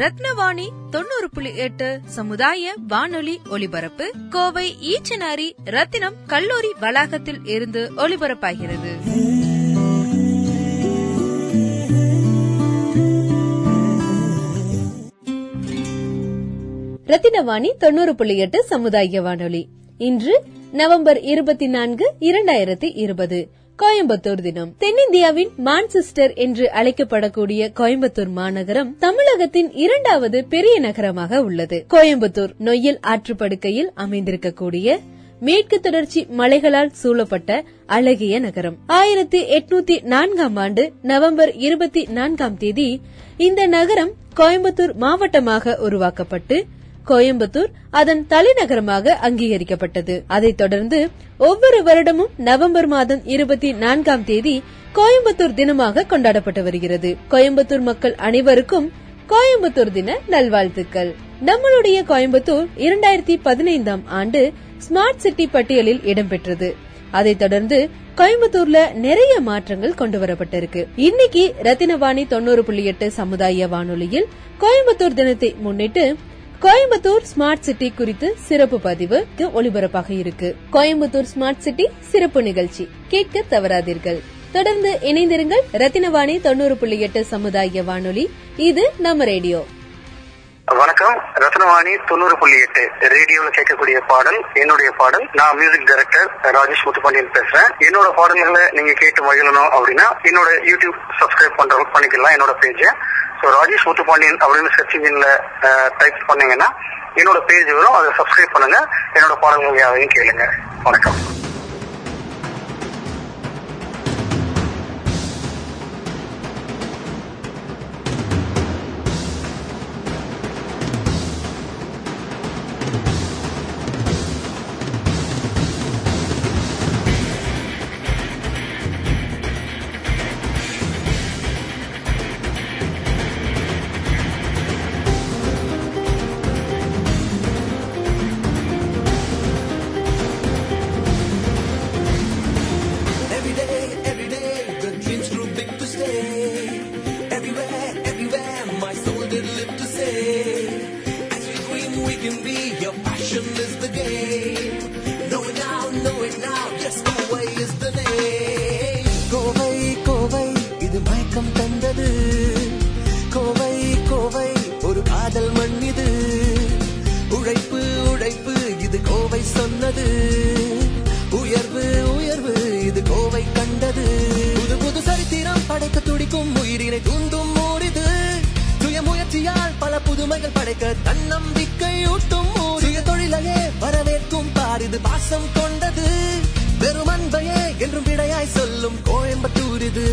ரத்னவாணி தொண்ணூறு புள்ளி எட்டு சமுதாய வானொலி ஒலிபரப்பு. கோவை ஈச்சனாரி ரத்தினம் கல்லூரி வளாகத்தில் இருந்து ஒலிபரப்பாகிறது. ரத்தினவாணி தொண்ணூறு புள்ளி எட்டு சமுதாய வானொலி. இன்று நவம்பர் இருபத்தி நான்கு இரண்டாயிரத்தி இருபது. கோயம்புத்தூர் தினம். தென்னிந்தியாவின் மான்செஸ்டர் என்று அழைக்கப்படக்கூடிய கோயம்புத்தூர் மாநகரம் தமிழகத்தின் இரண்டாவது பெரிய நகரமாக உள்ளது. கோயம்புத்தூர் நொய்யல் ஆற்றுப்படுக்கையில் அமைந்திருக்கக்கூடிய மேற்கு தொடர்ச்சி மலைகளால் சூழப்பட்ட அழகிய நகரம். ஆயிரத்தி எட்நூத்தி நான்காம் ஆண்டு நவம்பர் இருபத்தி நான்காம் தேதி இந்த நகரம் கோயம்புத்தூர் மாவட்டமாக உருவாக்கப்பட்டு கோயம்புத்தூர் அதன் தலைநகரமாக அங்கீகரிக்கப்பட்டது. அதைத் தொடர்ந்து ஒவ்வொரு வருடமும் நவம்பர் மாதம் இருபத்தி நான்காம் தேதி கோயம்புத்தூர் தினமாக கொண்டாடப்பட்டு வருகிறது. கோயம்புத்தூர் மக்கள் அனைவருக்கும் கோயம்புத்தூர் தின நல்வாழ்த்துக்கள். நம்மளுடைய கோயம்புத்தூர் இரண்டாயிரத்தி பதினைந்தாம் ஆண்டு ஸ்மார்ட் சிட்டி பட்டியலில் இடம்பெற்றது. அதைத் தொடர்ந்து கோயம்புத்தூர்ல நிறைய மாற்றங்கள் கொண்டு வரப்பட்டிருக்கு இன்னைக்கு ரத்தினவாணி தொண்ணூறு புள்ளி எட்டு சமுதாய வானொலியில் கோயம்புத்தூர் தினத்தை முன்னிட்டு கோயம்புத்தூர் ஸ்மார்ட் சிட்டி குறித்து சிறப்பு பதிவு ஒளிபரப்பாக இருக்கு. கோயம்புத்தூர் ஸ்மார்ட் சிட்டி சிறப்பு நிகழ்ச்சி. கேட்க தவறாதீர்கள். தொடர்ந்து இணைந்திருங்கள் ரத்தினவாணி தொண்ணூறு புள்ளி எட்டு சமுதாய வானொலி. இது நம்ம ரேடியோ. வணக்கம். ரத்னவாணி தொண்ணூறு புள்ளி எட்டு ரேடியோல கேட்கக்கூடிய பாடல் என்னுடைய பாடல். நான் மியூசிக் டைரக்டர் ராஜேஷ் முத்துப்பாண்டியன் பேசுறேன். என்னோட பாடல்களை நீங்க கேட்டு மகிழணும் அப்படின்னா என்னோட யூடியூப் சப்ஸ்கிரைப் பண்ற பண்ணிக்கலாம் என்னோட பேஜ் ஸோ ராஜேஷ் முத்துப்பாண்டியன் அப்படின்னு சர்ச் இன்ஜின்ல டைப் பண்ணீங்கன்னா என்னோட பேஜ் வரும். அதை சப்ஸ்கிரைப் பண்ணுங்க. என்னோட பாடல்கள் யாரையும் கேளுங்க. வணக்கம். உலகில் படைக்க தன்னம்பிக்கை ஊட்டும் சுய தொழிலையே வரவேற்கும் பாரிது பாசம் கொண்டது. பெரும் அன்பையே என்றும் விடையாய் சொல்லும் கோயம்புத்தூர் இது.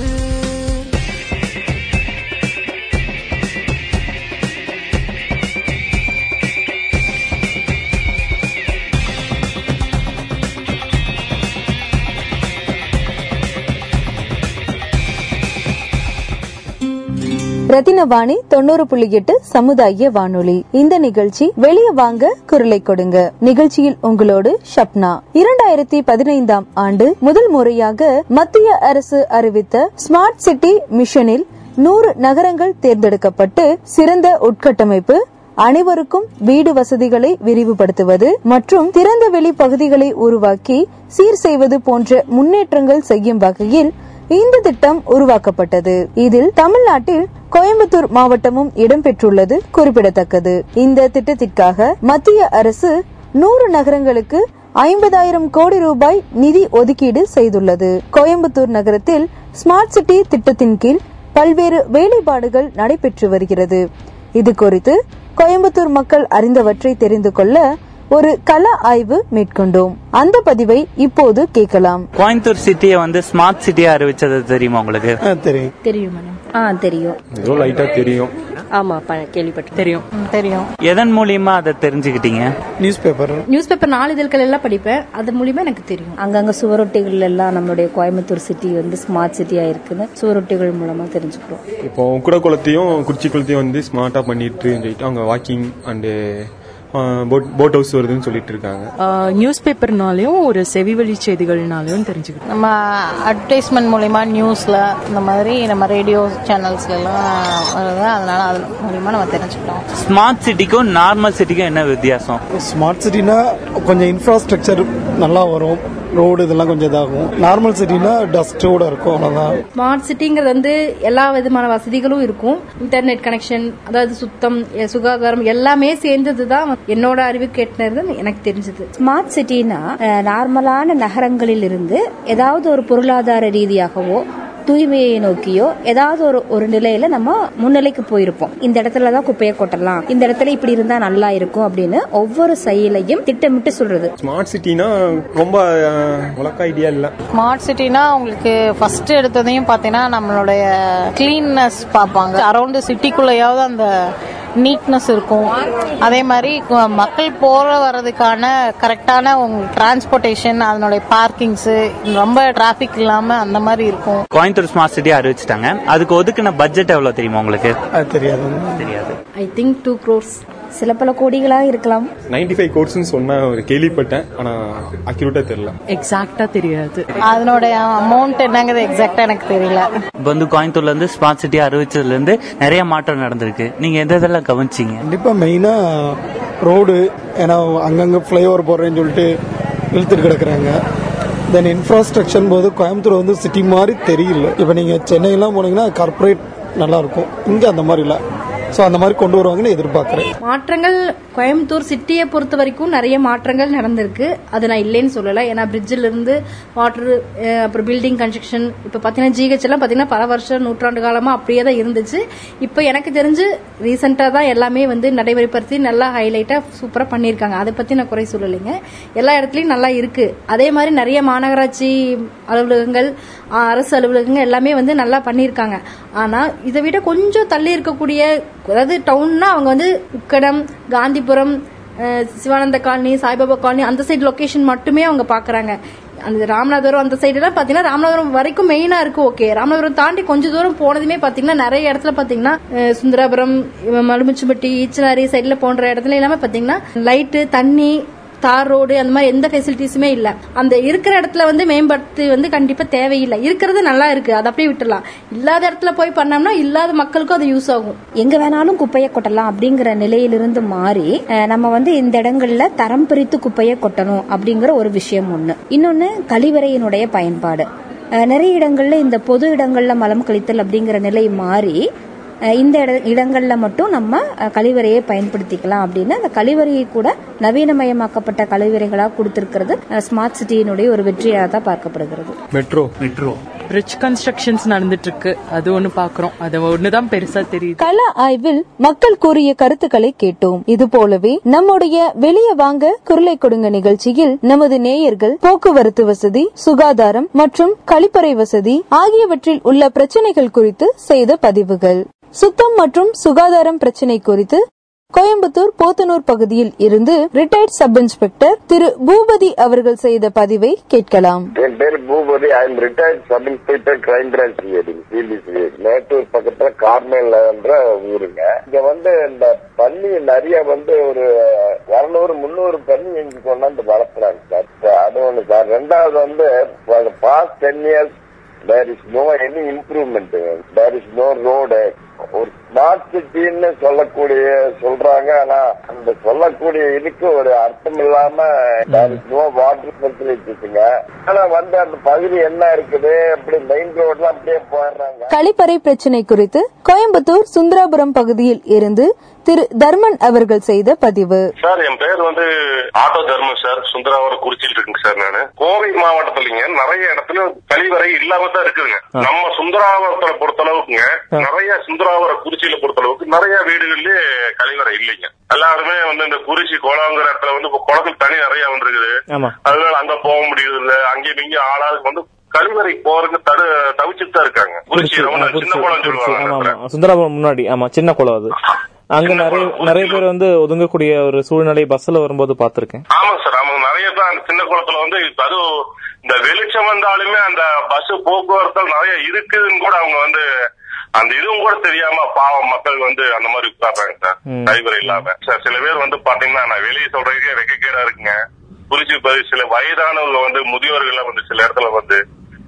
ரத்தினவாணி தொண்ணூறு புள்ளி எட்டு சமுதாய வானொலி. இந்த நிகழ்ச்சி வெளியே வாங்க குரலை கொடுங்க. நிகழ்ச்சியில் உங்களோடு ஷப்னா. இரண்டாயிரத்தி பதினைந்தாம் ஆண்டு முதல் முறையாக மத்திய அரசு அறிவித்த ஸ்மார்ட் சிட்டி மிஷனில் நூறு நகரங்கள் தேர்ந்தெடுக்கப்பட்டு சிறந்த உட்கட்டமைப்பு அனைவருக்கும் வீடு வசதிகளை விரிவுபடுத்துவது மற்றும் திறந்த வெளி பகுதிகளை உருவாக்கி சீர் செய்வது போன்ற முன்னேற்றங்கள் செய்யும் வகையில் இந்த திட்டம் உருவாக்கப்பட்டது. இதில் தமிழ்நாட்டில் கோயம்புத்தூர் மாவட்டமும் இடம்பெற்றுள்ளது குறிப்பிடத்தக்கது. இந்த திட்டத்திற்காக மத்திய அரசு நூறு நகரங்களுக்கு ஐம்பதாயிரம் கோடி ரூபாய் நிதி ஒதுக்கீடு செய்துள்ளது. கோயம்புத்தூர் நகரத்தில் ஸ்மார்ட் சிட்டி திட்டத்தின் கீழ் பல்வேறு வேலைப்பாடுகள் நடைபெற்று வருகிறது. இது குறித்து கோயம்புத்தூர் மக்கள் அறிந்தவற்றை தெரிந்து கொள்ள ஒரு கள ஆய்வு மேற்கொண்டோம். அந்த பதிவை இப்போது கேட்கலாம். கோயம்புத்தூர் சிட்டியை வந்து ஸ்மார்ட் சிட்டியா அறிவிச்சது தெரியுமா உங்களுக்கு? தெரியும். தெரியும் ஆ தெரியும். ஏதோ லைட்டா தெரியும். ஆமா ப- கேள்விப்பட்டேன் தெரியும். தெரியும். எதன் மூலியமா அதை தெரிஞ்சுக்கிட்டீங்க? நியூஸ் பேப்பர் நியூஸ் பேப்பர் நாளிதழ்கள் எல்லாம் படிப்பேன். அது மூலியமா எனக்கு தெரியும். அங்கங்க சுவரொட்டிகள் எல்லாம் நம்மளுடைய கோயம்புத்தூர் சிட்டி வந்து ஸ்மார்ட் சிட்டியா இருக்குன்னு சுவரொட்டிகள் மூலமா தெரிஞ்சுக்கிறோம். இப்போ குடக்குளத்தையும் குறிச்சி குளத்தையும் வந்து ஸ்மார்ட்டா பண்ணிட்டு அவங்க வாக்கிங் அண்டு போட் ஹவுஸ் வருதுன்னு சொல்லிட்டு இருக்காங்க நியூஸ் பேப்பர்னாலையும் ஒரு செவிவழி செய்திகள்னாலையும் தெரிஞ்சுக்கிட்டோம். நம்ம அட்வர்டைஸ்மெண்ட் மூலிமா நியூஸ்ல இந்த மாதிரி நம்ம ரேடியோ சேனல்ஸ்ல எல்லாம் வருது. அதனால அது மூலியமா நம்ம தெரிஞ்சுக்கிட்டோம். ஸ்மார்ட் சிட்டிக்கும் நார்மல் சிட்டிக்கும் என்ன வித்தியாசம்? ஸ்மார்ட் சிட்டினா கொஞ்சம் இன்ஃப்ராஸ்ட்ரக்சர் நல்லா வரும். ரோடு இதெல்லாம் கொஞ்சம் இதாகும். நார்மல் சிட்டினா டஸ்டோட இருக்கும் அவ்வளவுதான். ஸ்மார்ட் சிட்டிங்கிறது வந்து எல்லா விதமான வசதிகளும் இருக்கும். இன்டர்நெட் கனெக்ஷன் அதாவது சுத்தம் சுகாதாரம் எல்லாமே சேர்ந்தது தான் என்னோட அறிவு கேட்டினது எனக்கு தெரிஞ்சது. ஸ்மார்ட் சிட்டினா நார்மலான நகரங்களில் இருந்து ஏதாவது ஒரு பொருளாதார ரீதியாகவோ தூய்மையை நோக்கியோ ஏதாவது ஒரு ஒரு நிலையில நம்ம முன்னிலைக்கு போயிருப்போம். இந்த இடத்துல தான் குப்பையை கொட்டலாம். இந்த இடத்துல இப்படி இருந்தா நல்லா இருக்கும் அப்படின்னு ஒவ்வொரு செயலையும் திட்டமிட்டு சொல்றது. ஸ்மார்ட் சிட்டினா ரொம்ப உலக ஐடியா இல்ல. ஸ்மார்ட் சிட்டினா உங்களுக்கு ஃபர்ஸ்ட் எடுத்ததையும் பார்த்தீங்கன்னா நம்மளுடைய கிளீன்னஸ் பார்ப்பாங்க. அரௌண்ட் சிட்டிக்குள்ளேயாவது அந்த நீட்னஸ் இருக்கும். அதே மாதிரி மக்கள் போற வர்றதுக்கான கரெக்டான உங்களுக்கு டிரான்ஸ்போர்ட்டேஷன் அதனுடைய பார்க்கிங்ஸ் ரொம்ப டிராபிக் இல்லாம அந்த மாதிரி இருக்கும். கோயம்புத்தூர் ஸ்மார்ட் சிட்டி அறிவிச்சிட்டாங்க. அதுக்கு ஒதுக்கின பட்ஜெட் எவ்வளவு தெரியுமா உங்களுக்கு? அது தெரியாது. தெரியாது. ஐ திங்க் டூ க்ரோர்ஸ் சில பல கோடிகளா இருக்கலாம். நைன்டி ஃபைவ் கோர்ஸ்னு சொன்ன ஒரு கேள்விப்பட்டேன் ஆனா அக்யூரேட்டா தெரியல. எக்ஸாக்டா தெரியாது. அதனுடைய அமௌண்ட் என்னங்கிறது எக்ஸாக்டா எனக்கு தெரியல. இப்போ வந்து கோயம்புத்தூர்ல இருந்து ஸ்மார்ட் சிட்டி அறிவிச்சதுல இருந்து நிறைய மாற்றம் நடந்திருக்கு. நீங்க எந்த இதெல்லாம் கவனிச்சீங்க? கண்டிப்பா மெயினா ரோடு ஏன்னா அங்கங்க ஃபிளைஓவர் போடுறேன்னு சொல்லிட்டு இழுத்துட்டு கிடக்குறாங்க. தென் இன்ஃப்ராஸ்ட்ரக்சர் போது கோயம்புத்தூர் வந்து சிட்டி மாதிரி தெரியல. இப்போ நீங்க சென்னையெல்லாம் போனீங்கன்னா கார்ப்பரேட் நல்லா இருக்கும். இங்க அந்த மாதிரி இல்லை. ஸோ அந்த மாதிரி கொண்டு வருவாங்கன்னு எதிர்பார்க்குறேன். மாற்றங்கள் கோயம்புத்தூர் சிட்டியை பொறுத்த வரைக்கும் நிறைய மாற்றங்கள் நடந்திருக்கு. அது நான் இல்லைன்னு சொல்லலை. ஏன்னா பிரிட்ஜிலிருந்து வாட்டர் அப்புறம் பில்டிங் கன்ஸ்ட்ரக்ஷன் இப்போ பார்த்தீங்கன்னா ஜிஹெச் எல்லாம் பார்த்தீங்கன்னா பல வருஷம் நூற்றாண்டு காலமாக அப்படியே தான் இருந்துச்சு. இப்போ எனக்கு தெரிஞ்சு ரீசெண்டாக தான் எல்லாமே வந்து நடைமுறைப்படுத்தி நல்லா ஹைலைட்டாக சூப்பராக பண்ணியிருக்காங்க. அதை பற்றி நான் குறை சொல்லலைங்க. எல்லா இடத்துலையும் நல்லா இருக்குது அதே மாதிரி நிறைய மாநகராட்சி அலுவலகங்கள் அரசு அலுவலகங்கள் எல்லாமே வந்து நல்லா பண்ணியிருக்காங்க. ஆனால் இதை விட கொஞ்சம் தள்ளி இருக்கக்கூடிய அதாவது டவுன்னா அவங்க வந்து உக்கடம் காந்தி காஞ்சிபுரம் சிவானந்த காலனி சாய்பாபா காலனி அந்த சைடு லொக்கேஷன் மட்டுமே அவங்க பாக்குறாங்க. அந்த ராமநாதபுரம் அந்த சைடு எல்லாம் பாத்தீங்கன்னா ராமநாதபுரம் வரைக்கும் மெயினா இருக்கு ஓகே ராமநாதபுரம் தாண்டி கொஞ்ச தூரம் போனதுமே பாத்தீங்கன்னா நிறைய இடத்துல பாத்தீங்கன்னா சுந்தராபுரம் மலுமிச்சுப்பட்டி ஈச்சனாரி சைடில் போன்ற இடத்துல எல்லாமே பாத்தீங்கன்னா லைட்டு தண்ணி தார் ரோடு அந்த மாதிரி எந்த ஃபெசிலிட்டிஸுமே இல்லை. அந்த இருக்கிற இடத்துல வந்து மேம்படுத்தி வந்து கண்டிப்பாக தேவையில்லை. இருக்கிறது நல்லா இருக்கு. அதை அப்படியே விட்டுலாம் இல்லாத இடத்துல போய் பண்ணோம்னா இல்லாத மக்களுக்கும் அது யூஸ் ஆகும். எங்க வேணாலும் குப்பையை கொட்டலாம் அப்படிங்கிற நிலையிலிருந்து மாறி நம்ம வந்து இந்த இடங்கள்ல தரம் பிரித்து குப்பையை கொட்டணும் அப்படிங்கிற ஒரு விஷயம் ஒண்ணு. இன்னொன்னு கழிவறையினுடைய பயன்பாடு. நிறைய இடங்கள்ல இந்த பொது இடங்கள்ல மலம் கழித்தல் அப்படிங்கிற நிலை மாறி இந்த இட- இடங்கள்ல மட்டும் நம்ம கழிவறையை பயன்படுத்திக்கலாம் அப்படின்னு அந்த கழிவறையை கூட நவீனமயமாக்கப்பட்ட கழிவறைகளா கொடுத்திருக்கிறது ஸ்மார்ட் சிட்டியினுடைய ஒரு வெற்றியாக தான் பார்க்கப்படுகிறது. மெட்ரோ. மெட்ரோ. பிரிட்ஜ் கன்ஸ்ட்ரக்ஷன்ஸ் நடந்துட்டு இருக்கு அது ஒண்ணு பாக்குறோம். அது ஒண்ணுதான் பெருசா தெரியுது. கள ஆய்வில் மக்கள் கூறிய கருத்துக்களை கேட்டோம். இது போலவே நம்முடைய வெளியே வாங்க குரலை கொடுங்க நிகழ்ச்சியில் நமது நேயர்கள் போக்குவரத்து வசதி சுகாதாரம் மற்றும் கழிப்பறை வசதி ஆகியவற்றில் உள்ள பிரச்சனைகள் குறித்து செய்த பதிவுகள். சுத்தம் மற்றும் சுகாதாரம் பிரச்சனை குறித்து கோயம்புத்தூர் போத்தனூர் பகுதியில் இருந்து retired sub inspector Thiru Boopathi அவர்கள் செய்த பதிவை கேட்கலாம். என் பேர் Boopathi. I am retired sub inspector crime branch Mettur பக்கத்துல கார்மேல் என்ற ஊருங்க. இங்க வந்து இந்த பள்ளி நிறைய வந்து ஒரு இருநூறு முந்நூறு பள்ளி இங்க கொண்டாந்து வளர்த்துறாங்க சார். அது ஒண்ணு சார். ரெண்டாவது வந்து past ten years there is no any improvement there is no road ஒரு சிட்டின்னு சொல்லக்கூடிய சொல்றாங்க. ஆனா அந்த சொல்லக்கூடிய இதுக்கு ஒரு அர்த்தம் இல்லாம வாட்டர் ஃபெசிலிட்டிஸுங்க ஆனா வந்து அந்த பகுதி என்ன இருக்குது அப்படி மெயின் ரோட்ல அப்படியே போயிடுறாங்க. கழிப்பறை பிரச்சினை குறித்து கோயம்புத்தூர் சுந்தராபுரம் பகுதியில் இருந்து திரு தர்மன் அவர்கள் செய்த பதிவு. சார் என் பேர் வந்து ஆட்டோ தர்மன் சார். சுந்தராவரம் குறிச்சியில் இருக்குங்க சார் நானு. கோவை மாவட்டத்துலங்க நிறைய இடத்துல கழிவறை இல்லாம தான் இருக்குதுங்க. நம்ம சுந்தராவரத்துல பொறுத்த அளவுக்குங்க நிறைய சுந்தராவர குறிச்சி குறிச்சியில பொறுத்தளவுக்கு நிறைய வீடுகள்லயே கழிவறை இல்லைங்க. எல்லாருமே வந்து இந்த குறிச்சி குளங்கிற இடத்துல வந்து இப்ப குளத்துக்கு தண்ணி நிறைய வந்திருக்குது. ஆமா. அதனால அங்க போக முடியுது இல்ல அங்கேயும் இங்கேயும் ஆளாளுக்கு வந்து கழிவறை போறதுக்கு தடு தவிச்சுட்டு தான் இருக்காங்க. குறிச்சி சின்ன குளம் சொல்லுவாங்க ஆமா ஆமா. சுந்தராபுரம் முன்னாடி ஆமா சின்ன குளம் அது. அங்க நிறைய நிறைய பேர் வந்து ஒதுங்கக்கூடிய ஒரு சூழ்நிலை பஸ்ல வரும்போது பாத்திருக்கேன் ஆமாங்க சார் ஆமாங்க நிறைய பேர் அந்த சின்ன குளத்துல வந்து அதுவும் இந்த வெளிச்சம் வந்தாலுமே அந்த பஸ் போக்குவரத்து நிறைய இருக்குதுன்னு கூட அவங்க வந்து அந்த இதுவும் கூட தெரியாம பாவம் மக்கள் வந்து அந்த மாதிரி உட்கார்றாங்க சார். டிரைவர் இல்லாம. சார் சில பேர் வந்து பாத்தீங்கன்னா நான் வெளியே சொல்றதுக்கே வெக்கக்கேடா இருக்குங்க. குறிச்சி பகுதி சில வயதானவங்க வந்து முதியோர்கள் வந்து சில இடத்துல வந்து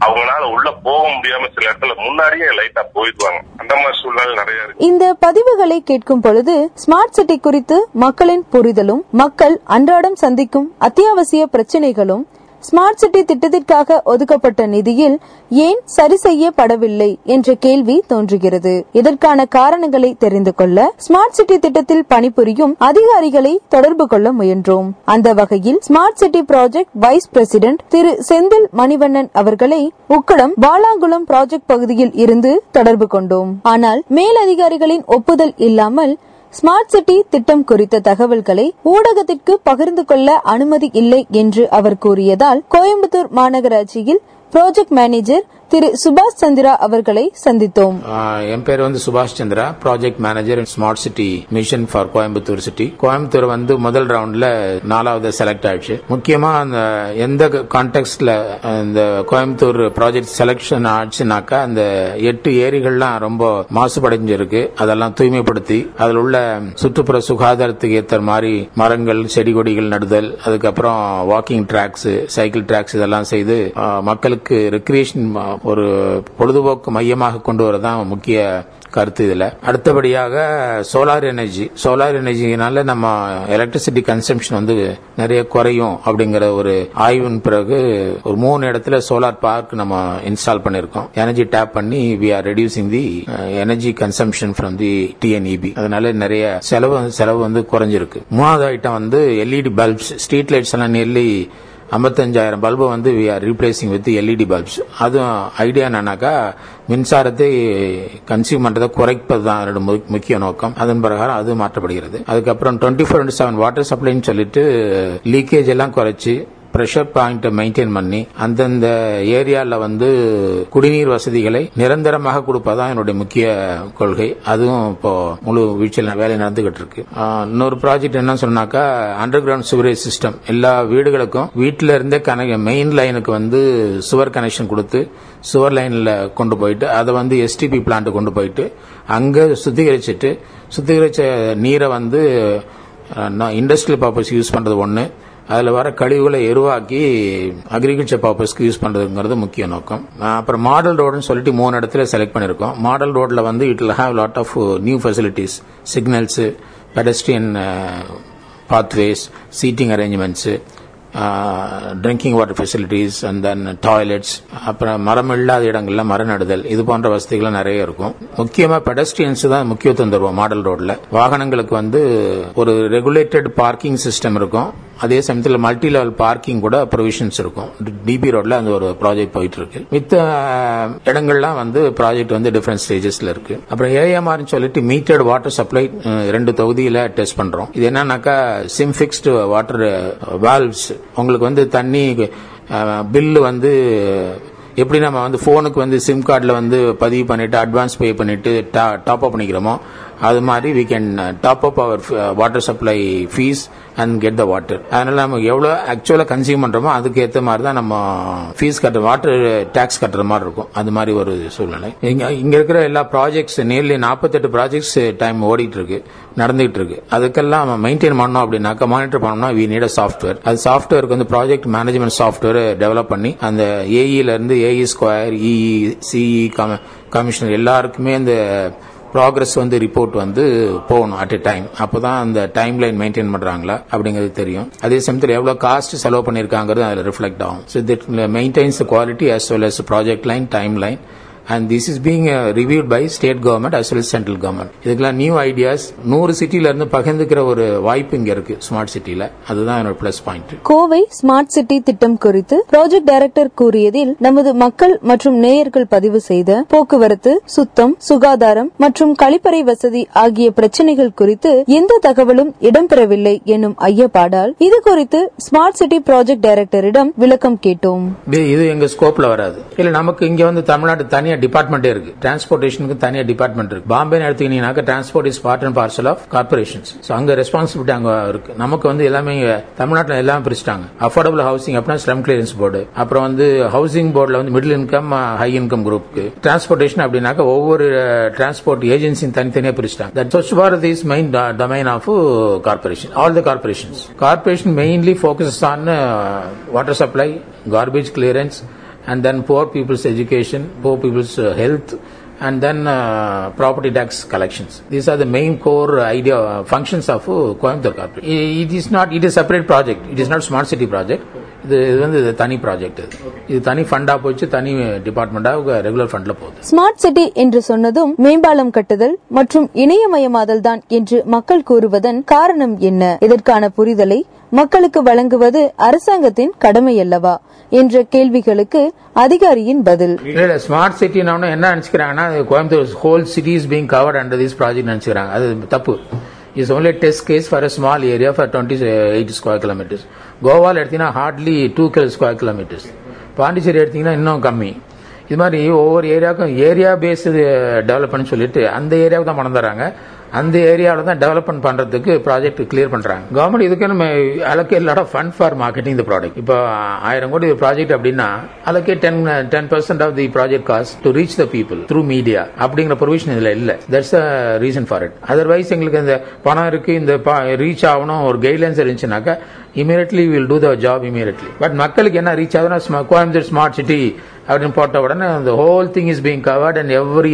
அவங்களால உள்ள போக முடியாம சில இடத்துல முன்னாடியே லைட்டா போயிடுவாங்க. அந்த மாதிரி சூழ்நிலை நிறைய இருக்கு. இந்த பதிவுகளை கேட்கும் பொழுது ஸ்மார்ட் சிட்டி குறித்து மக்களின் புரிதலும் மக்கள் அன்றாடம் சந்திக்கும் அத்தியாவசிய பிரச்சனைகளும் ஸ்மார்ட் சிட்டி திட்டத்திற்காக ஒதுக்கப்பட்ட நிதியில் ஏன் சரி செய்யப்படவில்லை என்ற கேள்வி தோன்றுகிறது. இதற்கான காரணங்களை தெரிந்து கொள்ள ஸ்மார்ட் சிட்டி திட்டத்தில் பணிபுரியும் அதிகாரிகளை தொடர்பு கொள்ள முயன்றோம். அந்த வகையில் smart city project vice president Thiru Senthil Manivannan அவர்களை உக்கடம் பாலாங்குளம் ப்ராஜெக்ட் பகுதியில் இருந்து தொடர்பு கொண்டோம். ஆனால் மேலதிகாரிகளின் ஒப்புதல் இல்லாமல் ஸ்மார்ட் சிட்டி திட்டம் குறித்த தகவல்களை ஊடகத்திற்கு பகிர்ந்து கொள்ள அனுமதி இல்லை என்று அவர் கூறியதால் கோயம்புத்தூர் மாநகராட்சியில் ப்ராஜெக்ட் மேனேஜர் திரு சுபாஷ் சந்திரா அவர்களை சந்தித்தோம். என் பேர் வந்து சுபாஷ் Chandra project manager smart city mission for Coimbatore city Coimbatore வந்து முதல் ரவுண்ட்ல நாலாவது செலக்ட் ஆயிடுச்சு. முக்கியமா அந்த எந்த கான்டெக்ட்ல இந்த கோயம்புத்தூர் ப்ராஜெக்ட் செலக்ஷன் ஆச்சுனாக்கா அந்த எட்டு ஏரிகள்லாம் ரொம்ப மாசுபடைஞ்சிருக்கு. அதெல்லாம் தூய்மைப்படுத்தி அதில் உள்ள சுற்றுப்புற சுகாதாரத்துக்கு ஏற்ற மாதிரி மரங்கள் செடி கொடிகள் நடுதல் அதுக்கப்புறம் வாக்கிங் டிராக்ஸ் சைக்கிள் ட்ராக்ஸ் இதெல்லாம் செய்து மக்களுக்கு ரெக்ரியேஷன் ஒரு பொழுதுபோக்கு மையமாக கொண்டு வரதான் முக்கிய கருத்து இதில். அடுத்தபடியாக சோலார் எனர்ஜி சோலார் எனர்ஜினால நம்ம எலக்ட்ரிசிட்டி கன்சம்ஷன் வந்து நிறைய குறையும் அப்படிங்கிற ஒரு ஆய்வின் பிறகு ஒரு மூணு இடத்துல சோலார் பார்க் நம்ம இன்ஸ்டால் பண்ணியிருக்கோம் எனர்ஜி டேப் பண்ணி we are reducing the energy consumption from the TNEB அதனால நிறைய செலவு செலவு வந்து குறைஞ்சிருக்கு. மூணாவது ஐட்டம் வந்து எல்இடி பல்ப்ஸ் ஸ்ட்ரீட் லைட்ஸ் எல்லாம் நியர்லி ஐம்பத்தஞ்சாயிரம் பல்பை வந்து we are replacing with LED bulbs அதுவும் ஐடியா என்னன்னாக்கா மின்சாரத்தை கன்சியூம் பண்ணுறதை குறைப்பது தான் மு- முக்கிய நோக்கம். அதன் பிரகாரம் அது மாற்றப்படுகிறது. அதுக்கப்புறம் twenty four into seven water சப்ளைன்னு சொல்லிட்டு லீக்கேஜ் எல்லாம் குறைச்சி ப்ரெஷர் பாயிண்ட்டை மெயின்டைன் பண்ணி அந்தந்த ஏரியாவில் வந்து குடிநீர் வசதிகளை நிரந்தரமாக கொடுப்பதான் என்னுடைய முக்கிய கொள்கை. அதுவும் இப்போ முழு வீழ்ச்சியில் வேலை நடந்துகிட்டு இருக்கு. இன்னொரு ப்ராஜெக்ட் என்ன சொன்னாக்கா அண்டர் கிரவுண்ட் சுவரேஜ் சிஸ்டம் எல்லா வீடுகளுக்கும் வீட்டில இருந்தே கனெக்ட் மெயின் லைனுக்கு வந்து சுவர் கனெக்ஷன் கொடுத்து சுவர் லைன்ல கொண்டு போயிட்டு அதை வந்து எஸ்டிபி பிளான்ட் கொண்டு போயிட்டு அங்க சுத்திகரிச்சிட்டு சுத்திகரிச்ச நீரை வந்து இண்டஸ்ட்ரியல் பர்பஸ் யூஸ் பண்றது ஒன்று அதில் வர கழிவுகளை எருவாக்கி அக்ரிகல்ச்சர் பர்பஸ்க்கு யூஸ் பண்ணுறதுங்கிறது முக்கிய நோக்கம். அப்புறம் மாடல் ரோடுன்னு சொல்லிட்டு மூணு இடத்துல செலக்ட் பண்ணியிருக்கோம் மாடல் ரோட்டில் வந்து it'll have lot of new facilities signals pedestrian pathways seating arrangements drinking water facilities and then toilets அப்புறம் மரம் இல்லாத இடங்களில் மரம் நடுதல் இது போன்ற வசதிகள் நிறைய இருக்கும். முக்கியமாக பெடஸ்ட்ரியன்ஸ் தான் முக்கியத்துவம் தருவோம் மாடல் ரோடில் வாகனங்களுக்கு வந்து ஒரு ரெகுலேட்டட் பார்க்கிங் சிஸ்டம் இருக்கும். அதே சமயத்தில் மல்டி லெவல் பார்க்கிங் கூட ப்ரொவிஷன்ஸ் இருக்கும். டிபி ரோட்ல அந்த ஒரு ப்ராஜெக்ட் போயிட்டு இருக்கு மித்த இடங்கள்லாம் வந்து ப்ராஜெக்ட் வந்து டிஃபரெண்ட் ஸ்டேஜஸ்ல இருக்கு. அப்புறம் ஏஎம்ஆர்னு சொல்லிட்டு மீட்டர்ட் வாட்டர் சப்ளை ரெண்டு தொகுதியில டெஸ்ட் பண்றோம். இது என்னன்னாக்கா சிம் ஃபிக்ஸ்டு வாட்டர் வால்வ்ஸ் உங்களுக்கு வந்து தண்ணி பில்லு வந்து எப்படி நம்ம வந்து ஃபோனுக்கு வந்து சிம் கார்டில் வந்து பதிவு பண்ணிட்டு அட்வான்ஸ் பே பண்ணிட்டு டாப் அப் பண்ணிக்கிறோமோ அது மாதிரி we can top up our water supply fees and get the water அதனால நம்ம எவ்வளோ ஆக்சுவலாக கன்சியூம் பண்ணுறோமோ அதுக்கு ஏற்ற மாதிரி தான் நம்ம ஃபீஸ் கட்டுற வாட்டர் டேக்ஸ் கட்டுற மாதிரி இருக்கும். அது மாதிரி ஒரு சூழ்நிலை. இங்கே இங்கே இருக்கிற எல்லா ப்ராஜெக்ட்ஸ் நேர்லி நாற்பத்தெட்டு ப்ராஜெக்ட்ஸ் டைம் ஓடிட்டு இருக்கு நடந்துகிட்டு இருக்கு அதுக்கெல்லாம் மெயின்டைன் பண்ணோம் அப்படின்னாக்கா மானிட்டர் பண்ணோம்னா வி நீட் சாஃப்ட்வேர் அது சாஃப்ட்வேருக்கு வந்து ப்ராஜெக்ட் மேனேஜ்மெண்ட் சாஃப்ட்வேர் டெவலப் பண்ணி அந்த ஏஇல இருந்து AE square EE CE commissioner எல்லாருக்குமே அந்த ப்ராக்ரஸ் வந்து ரிப்போர்ட் வந்து போகணும் அட் எ டைம் அப்பதான் அந்த டைம் லைன் மெயின்டைன் பண்ணுறாங்களா அப்படிங்கிறது தெரியும். அதே சமயத்தில் எவ்வளோ காஸ்ட் செலவு பண்ணியிருக்காங்கிறது அதில் ரிஃப்ளெக்ட் ஆகும். So that maintains quality as well as project line timeline and this is being reviewed by state government as well central government இதுக்கெல்லாம் நியூ ஐடியாஸ் நூறு சிட்டில இருந்து பகிர்ந்துக்கிற ஒரு வாய்ப்பு இங்க இருக்கு ஸ்மார்ட் சிட்டில அதுதான் என்னோட plus point Kovai smart city திட்டம் குறித்து ப்ராஜெக்ட் டைரக்டர் கூறியதில் நமது மக்கள் மற்றும் நேயர்கள் பதிவு செய்த போக்குவரத்து சுத்தம் சுகாதாரம் மற்றும் கழிப்பறை வசதி ஆகிய பிரச்சனைகள் குறித்து எந்த தகவலும் இடம்பெறவில்லை என்னும் ஐயப்பாடால் இது குறித்து ஸ்மார்ட் சிட்டி ப்ராஜெக்ட் டைரக்டரிடம் விளக்கம் கேட்டோம். இது எங்க ஸ்கோப்ல வராது. இல்ல நமக்கு இங்க வந்து தமிழ்நாடு தனியா டிபார்ட்மெண்டே இருக்கு. டிரான்ஸ்போர்டேஷனுக்கு தனியா டிபார்ட்மெண்ட் இருக்கு. Bombay எடுத்துக்கிட்டீங்கன்னாக்க transport is part and parcel of corporations so அங்க ரெஸ்பான்சிபிலிட்டி அங்க இருக்கு. நமக்கு வந்து எல்லாமே தமிழ்நாட்டில் எல்லாமே பிரிச்சிட்டாங்க. அஃபோர்டபுள் ஹவுசிங் அப்படின்னா ஸ்லம் கிளியரன்ஸ் போர்டு அப்புறம் வந்து ஹவுசிங் போர்டில் வந்து மிடில் இன்கம் ஹை இன்கம் குரூப்க்கு டிரான்ஸ்போர்டேஷன் அப்படின்னாக்க ஒவ்வொரு uh, டிரான்ஸ்போர்ட் ஏஜென்சியும் தனித்தனியா பிரிச்சிட்டாங்க. That Swachh Bharat is main domain of corporation all the corporations corporation mainly focus on water supply garbage clearance and then poor people's education, poor people's uh, health, and then uh, property tax collections. These are the main core idea uh, functions of uh, Coimbatore Corporation. I- It is not, it is separate project. It is not smart city project. இது இது வந்து தனி project இது இது தனி ஃபண்டா போச்சு தனி டிபார்ட்மெண்டா regular ஃபண்ட்ல போகுது ஸ்மார்ட் சிட்டி என்று சொன்னதும் மேம்பாலம் கட்டுதல் மற்றும் இணையமயமாதல் தான் என்று மக்கள் கூறுவதன் காரணம் என்ன இதற்கான புரிதலை மக்களுக்கு வழங்குவது அரசாங்கத்தின் கடமை அல்லவா? என்ற கேள்விகளுக்கு அதிகாரியின் பதில். இல்ல ஸ்மார்ட் சிட்டி என்ன நினைச்சுக்கிறாங்கன்னா Coimbatore whole city is being covered under this project நினைச்சுக்கிறாங்க. அது தப்பு. Is only test case for a small area for twenty eight square kilometres கோவாவில் எடுத்தீங்கன்னா hardly two kilo square kilometres Pondicherry எடுத்தீங்கன்னா இன்னும் கம்மி. இது மாதிரி ஒவ்வொரு ஏரியாவுக்கும் ஏரியா பேஸ்டு டெவலப்மெண்ட் சொல்லிட்டு அந்த ஏரியாவுக்கு தான் பணம் தராங்க. அந்த ஏரியாவில் தான் டெவலப்மெண்ட் பண்ணுறதுக்கு ப்ராஜெக்ட் கிளியர் பண்ணுறாங்க கவர்மெண்ட் இதுக்கு நம்ம allocate lot of fund for marketing the product இப்போ ஆயிரம் கோடி ப்ராஜெக்ட் அப்படின்னா allocate ten ten percent of the project cost to reach the people through media அப்படிங்கிற ப்ரொவிஷன் இதில் இல்லை. That's a reason for it otherwise எங்களுக்கு இந்த பணம் இருக்கு இந்த ரீச் ஆகணும் ஒரு guidelines இருந்துச்சுனாக்கா immediately will do the job immediately but மக்களுக்கு என்ன ரீச் ஆகுதுன்னா கோயம்புத்தூர் ஸ்மார்ட் சிட்டி அப்படின்னு போட்ட உடனே அந்த whole thing is being covered and every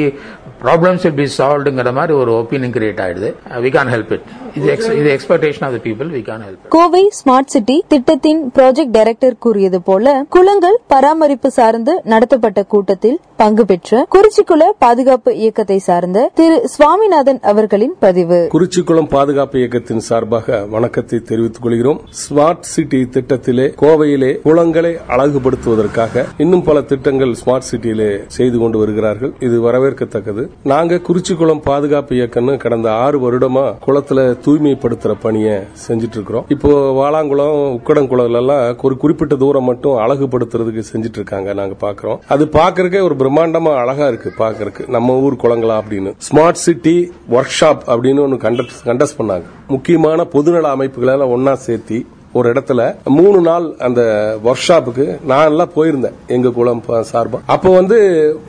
problems will be சால்வ்டுங்கிற மாதிரி ஒரு ஒப்பீனியன் கிரியேட் ஆயிடுது. வி கான் ஹெல்ப் இட் இது இது expectation of the people we can't help Kovai smart city திட்டத்தின் ப்ராஜெக்ட் டைரக்டர் கூறியது போல குளங்கள் பராமரிப்பு சார்ந்து நடத்தப்பட்ட கூட்டத்தில் பங்கு பெற்ற குறிச்சிக்குள பாதுகாப்பு இயக்கத்தை சார்ந்த திரு சுவாமிநாதன் அவர்களின் பதிவு. குறிச்சிக்குளம் பாதுகாப்பு இயக்கத்தின் சார்பாக வணக்கத்தை தெரிவித்துக் கொள்கிறோம். ஸ்மார்ட் சிட்டி திட்டத்திலே கோவையிலே குளங்களை அழகுபடுத்துவதற்காக இன்னும் பல திட்டங்கள் ஸ்மார்ட் சிட்டியிலே செய்து கொண்டு வருகிறார்கள். இது வரவேற்கத்தக்கது. நாங்க குறிச்சிக்குளம் பாதுகாப்பு இயக்கம்னு கடந்த ஆறு வருடமா குளத்துல தூய்மைப்படுத்துற பணியை செஞ்சுட்டு இருக்கிறோம் இப்போ வாளாங்குளம் உக்கடங்குளம் எல்லாம் ஒரு குறிப்பிட்ட தூரம் மட்டும் அழகுபடுத்துறதுக்கு செஞ்சுட்டு இருக்காங்க நாங்க பாக்குறோம். அது பாக்குறதுக்கே ஒரு பிரம்மாண்டமா அழகா இருக்கு பாக்குறதுக்கு நம்ம ஊர் குளங்களா அப்படின்னு. ஸ்மார்ட் சிட்டி ஒர்க் ஷாப் அப்படின்னு ஒன்னு கண்டஸ்ட் பண்ணாங்க. முக்கியமான பொதுநல அமைப்புகளை ஒன்னா சேர்த்தி ஒரு இடத்துல மூணு நாள் அந்த ஒர்க் ஷாப்புக்கு நான் எல்லாம் போயிருந்தேன் எங்க குளம் சார்பா. அப்போ வந்து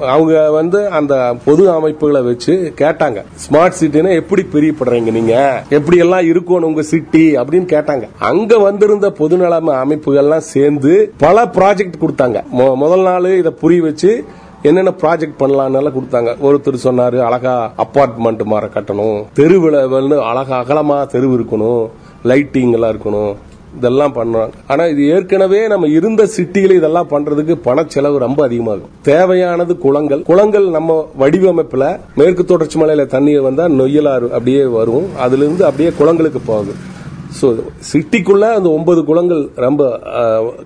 அவங்க வந்து அந்த பொது அமைப்புகளை வச்சு கேட்டாங்க. ஸ்மார்ட் சிட்டினா எப்படி பிரியப்படுறீங்க நீங்க? எப்படி எல்லாம் இருக்கணும் உங்க சிட்டி அப்படின்னு கேட்டாங்க. அங்க வந்திருந்த பொதுநல அமைப்புகள்லாம் சேர்ந்து பல ப்ராஜெக்ட் கொடுத்தாங்க. மொ- முதல் நாள் இதை புரிய வச்சு என்னென்ன ப்ராஜெக்ட் பண்ணலாம்னு எல்லாம் கொடுத்தாங்க. ஒருத்தர் சொன்னாரு அழகா அப்பார்ட்மெண்ட் மாற கட்டணும். தெருவில் அழகா அகலமா தெருவு இருக்கணும். லைட்டிங் எல்லாம் இருக்கணும் இதெல்லாம் பண்ணோம் ஆனா இது ஏற்கனவே நம்ம இருந்த சிட்டியில இதெல்லாம் பண்றதுக்கு பண செலவு ரொம்ப அதிகமாகும். தேவையானது குளங்கள். குளங்கள் நம்ம வடிவமைப்புல மேற்கு தொடர்ச்சி மலையில தண்ணீர் வந்தா நொய்யலாறு அப்படியே வரும். அதுல இருந்து அப்படியே குளங்களுக்கு போகுது ஸோ சிட்டிக்குள்ள அந்த ஒன்பது குளங்கள் ரொம்ப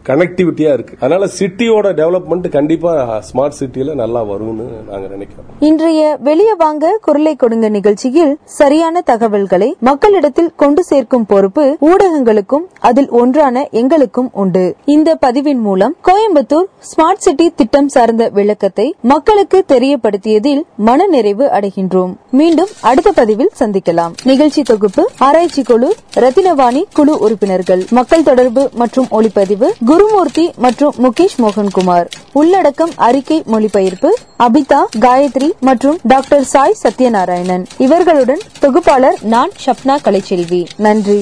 கனெக்டிவிட்டியா இருக்கு. அதனால சிட்டியோட டெவலப்மெண்ட் கண்டிப்பா ஸ்மார்ட் சிட்டியில நல்லா வரும்னு நாங்க நினைக்கிறோம். இன்றைய வெளியே வாங்க குரலை கொடுங்க நிகழ்ச்சியில் சரியான தகவல்களை மக்களிடத்தில் கொண்டு சேர்க்கும் பொறுப்பு ஊடகங்களுக்கும் அதில் ஒன்றான எங்களுக்கும் உண்டு. இந்த பதிவின் மூலம் கோயம்புத்தூர் ஸ்மார்ட் சிட்டி திட்டம் சார்ந்த விளக்கத்தை மக்களுக்கு தெரியப்படுத்தியதில் மனநிறைவு அடைகின்றோம். மீண்டும் அடுத்த பதிவில் சந்திக்கலாம். நிகழ்ச்சி தொகுப்பு ஆராய்ச்சி குழு ரத்தின ரத்னவாணி குழு உறுப்பினர்கள் மக்கள் தொடர்பு மற்றும் ஒளிப்பதிவு குருமூர்த்தி மற்றும் முகேஷ் மோகன்குமார். உள்ளடக்கம் அறிக்கை மொழிபெயர்ப்பு அபிதா காயத்ரி மற்றும் டாக்டர் சாய் சத்யநாராயணன். இவர்களுடன் தொகுப்பாளர் நான் ஷப்னா கலைச்செல்வி. நன்றி.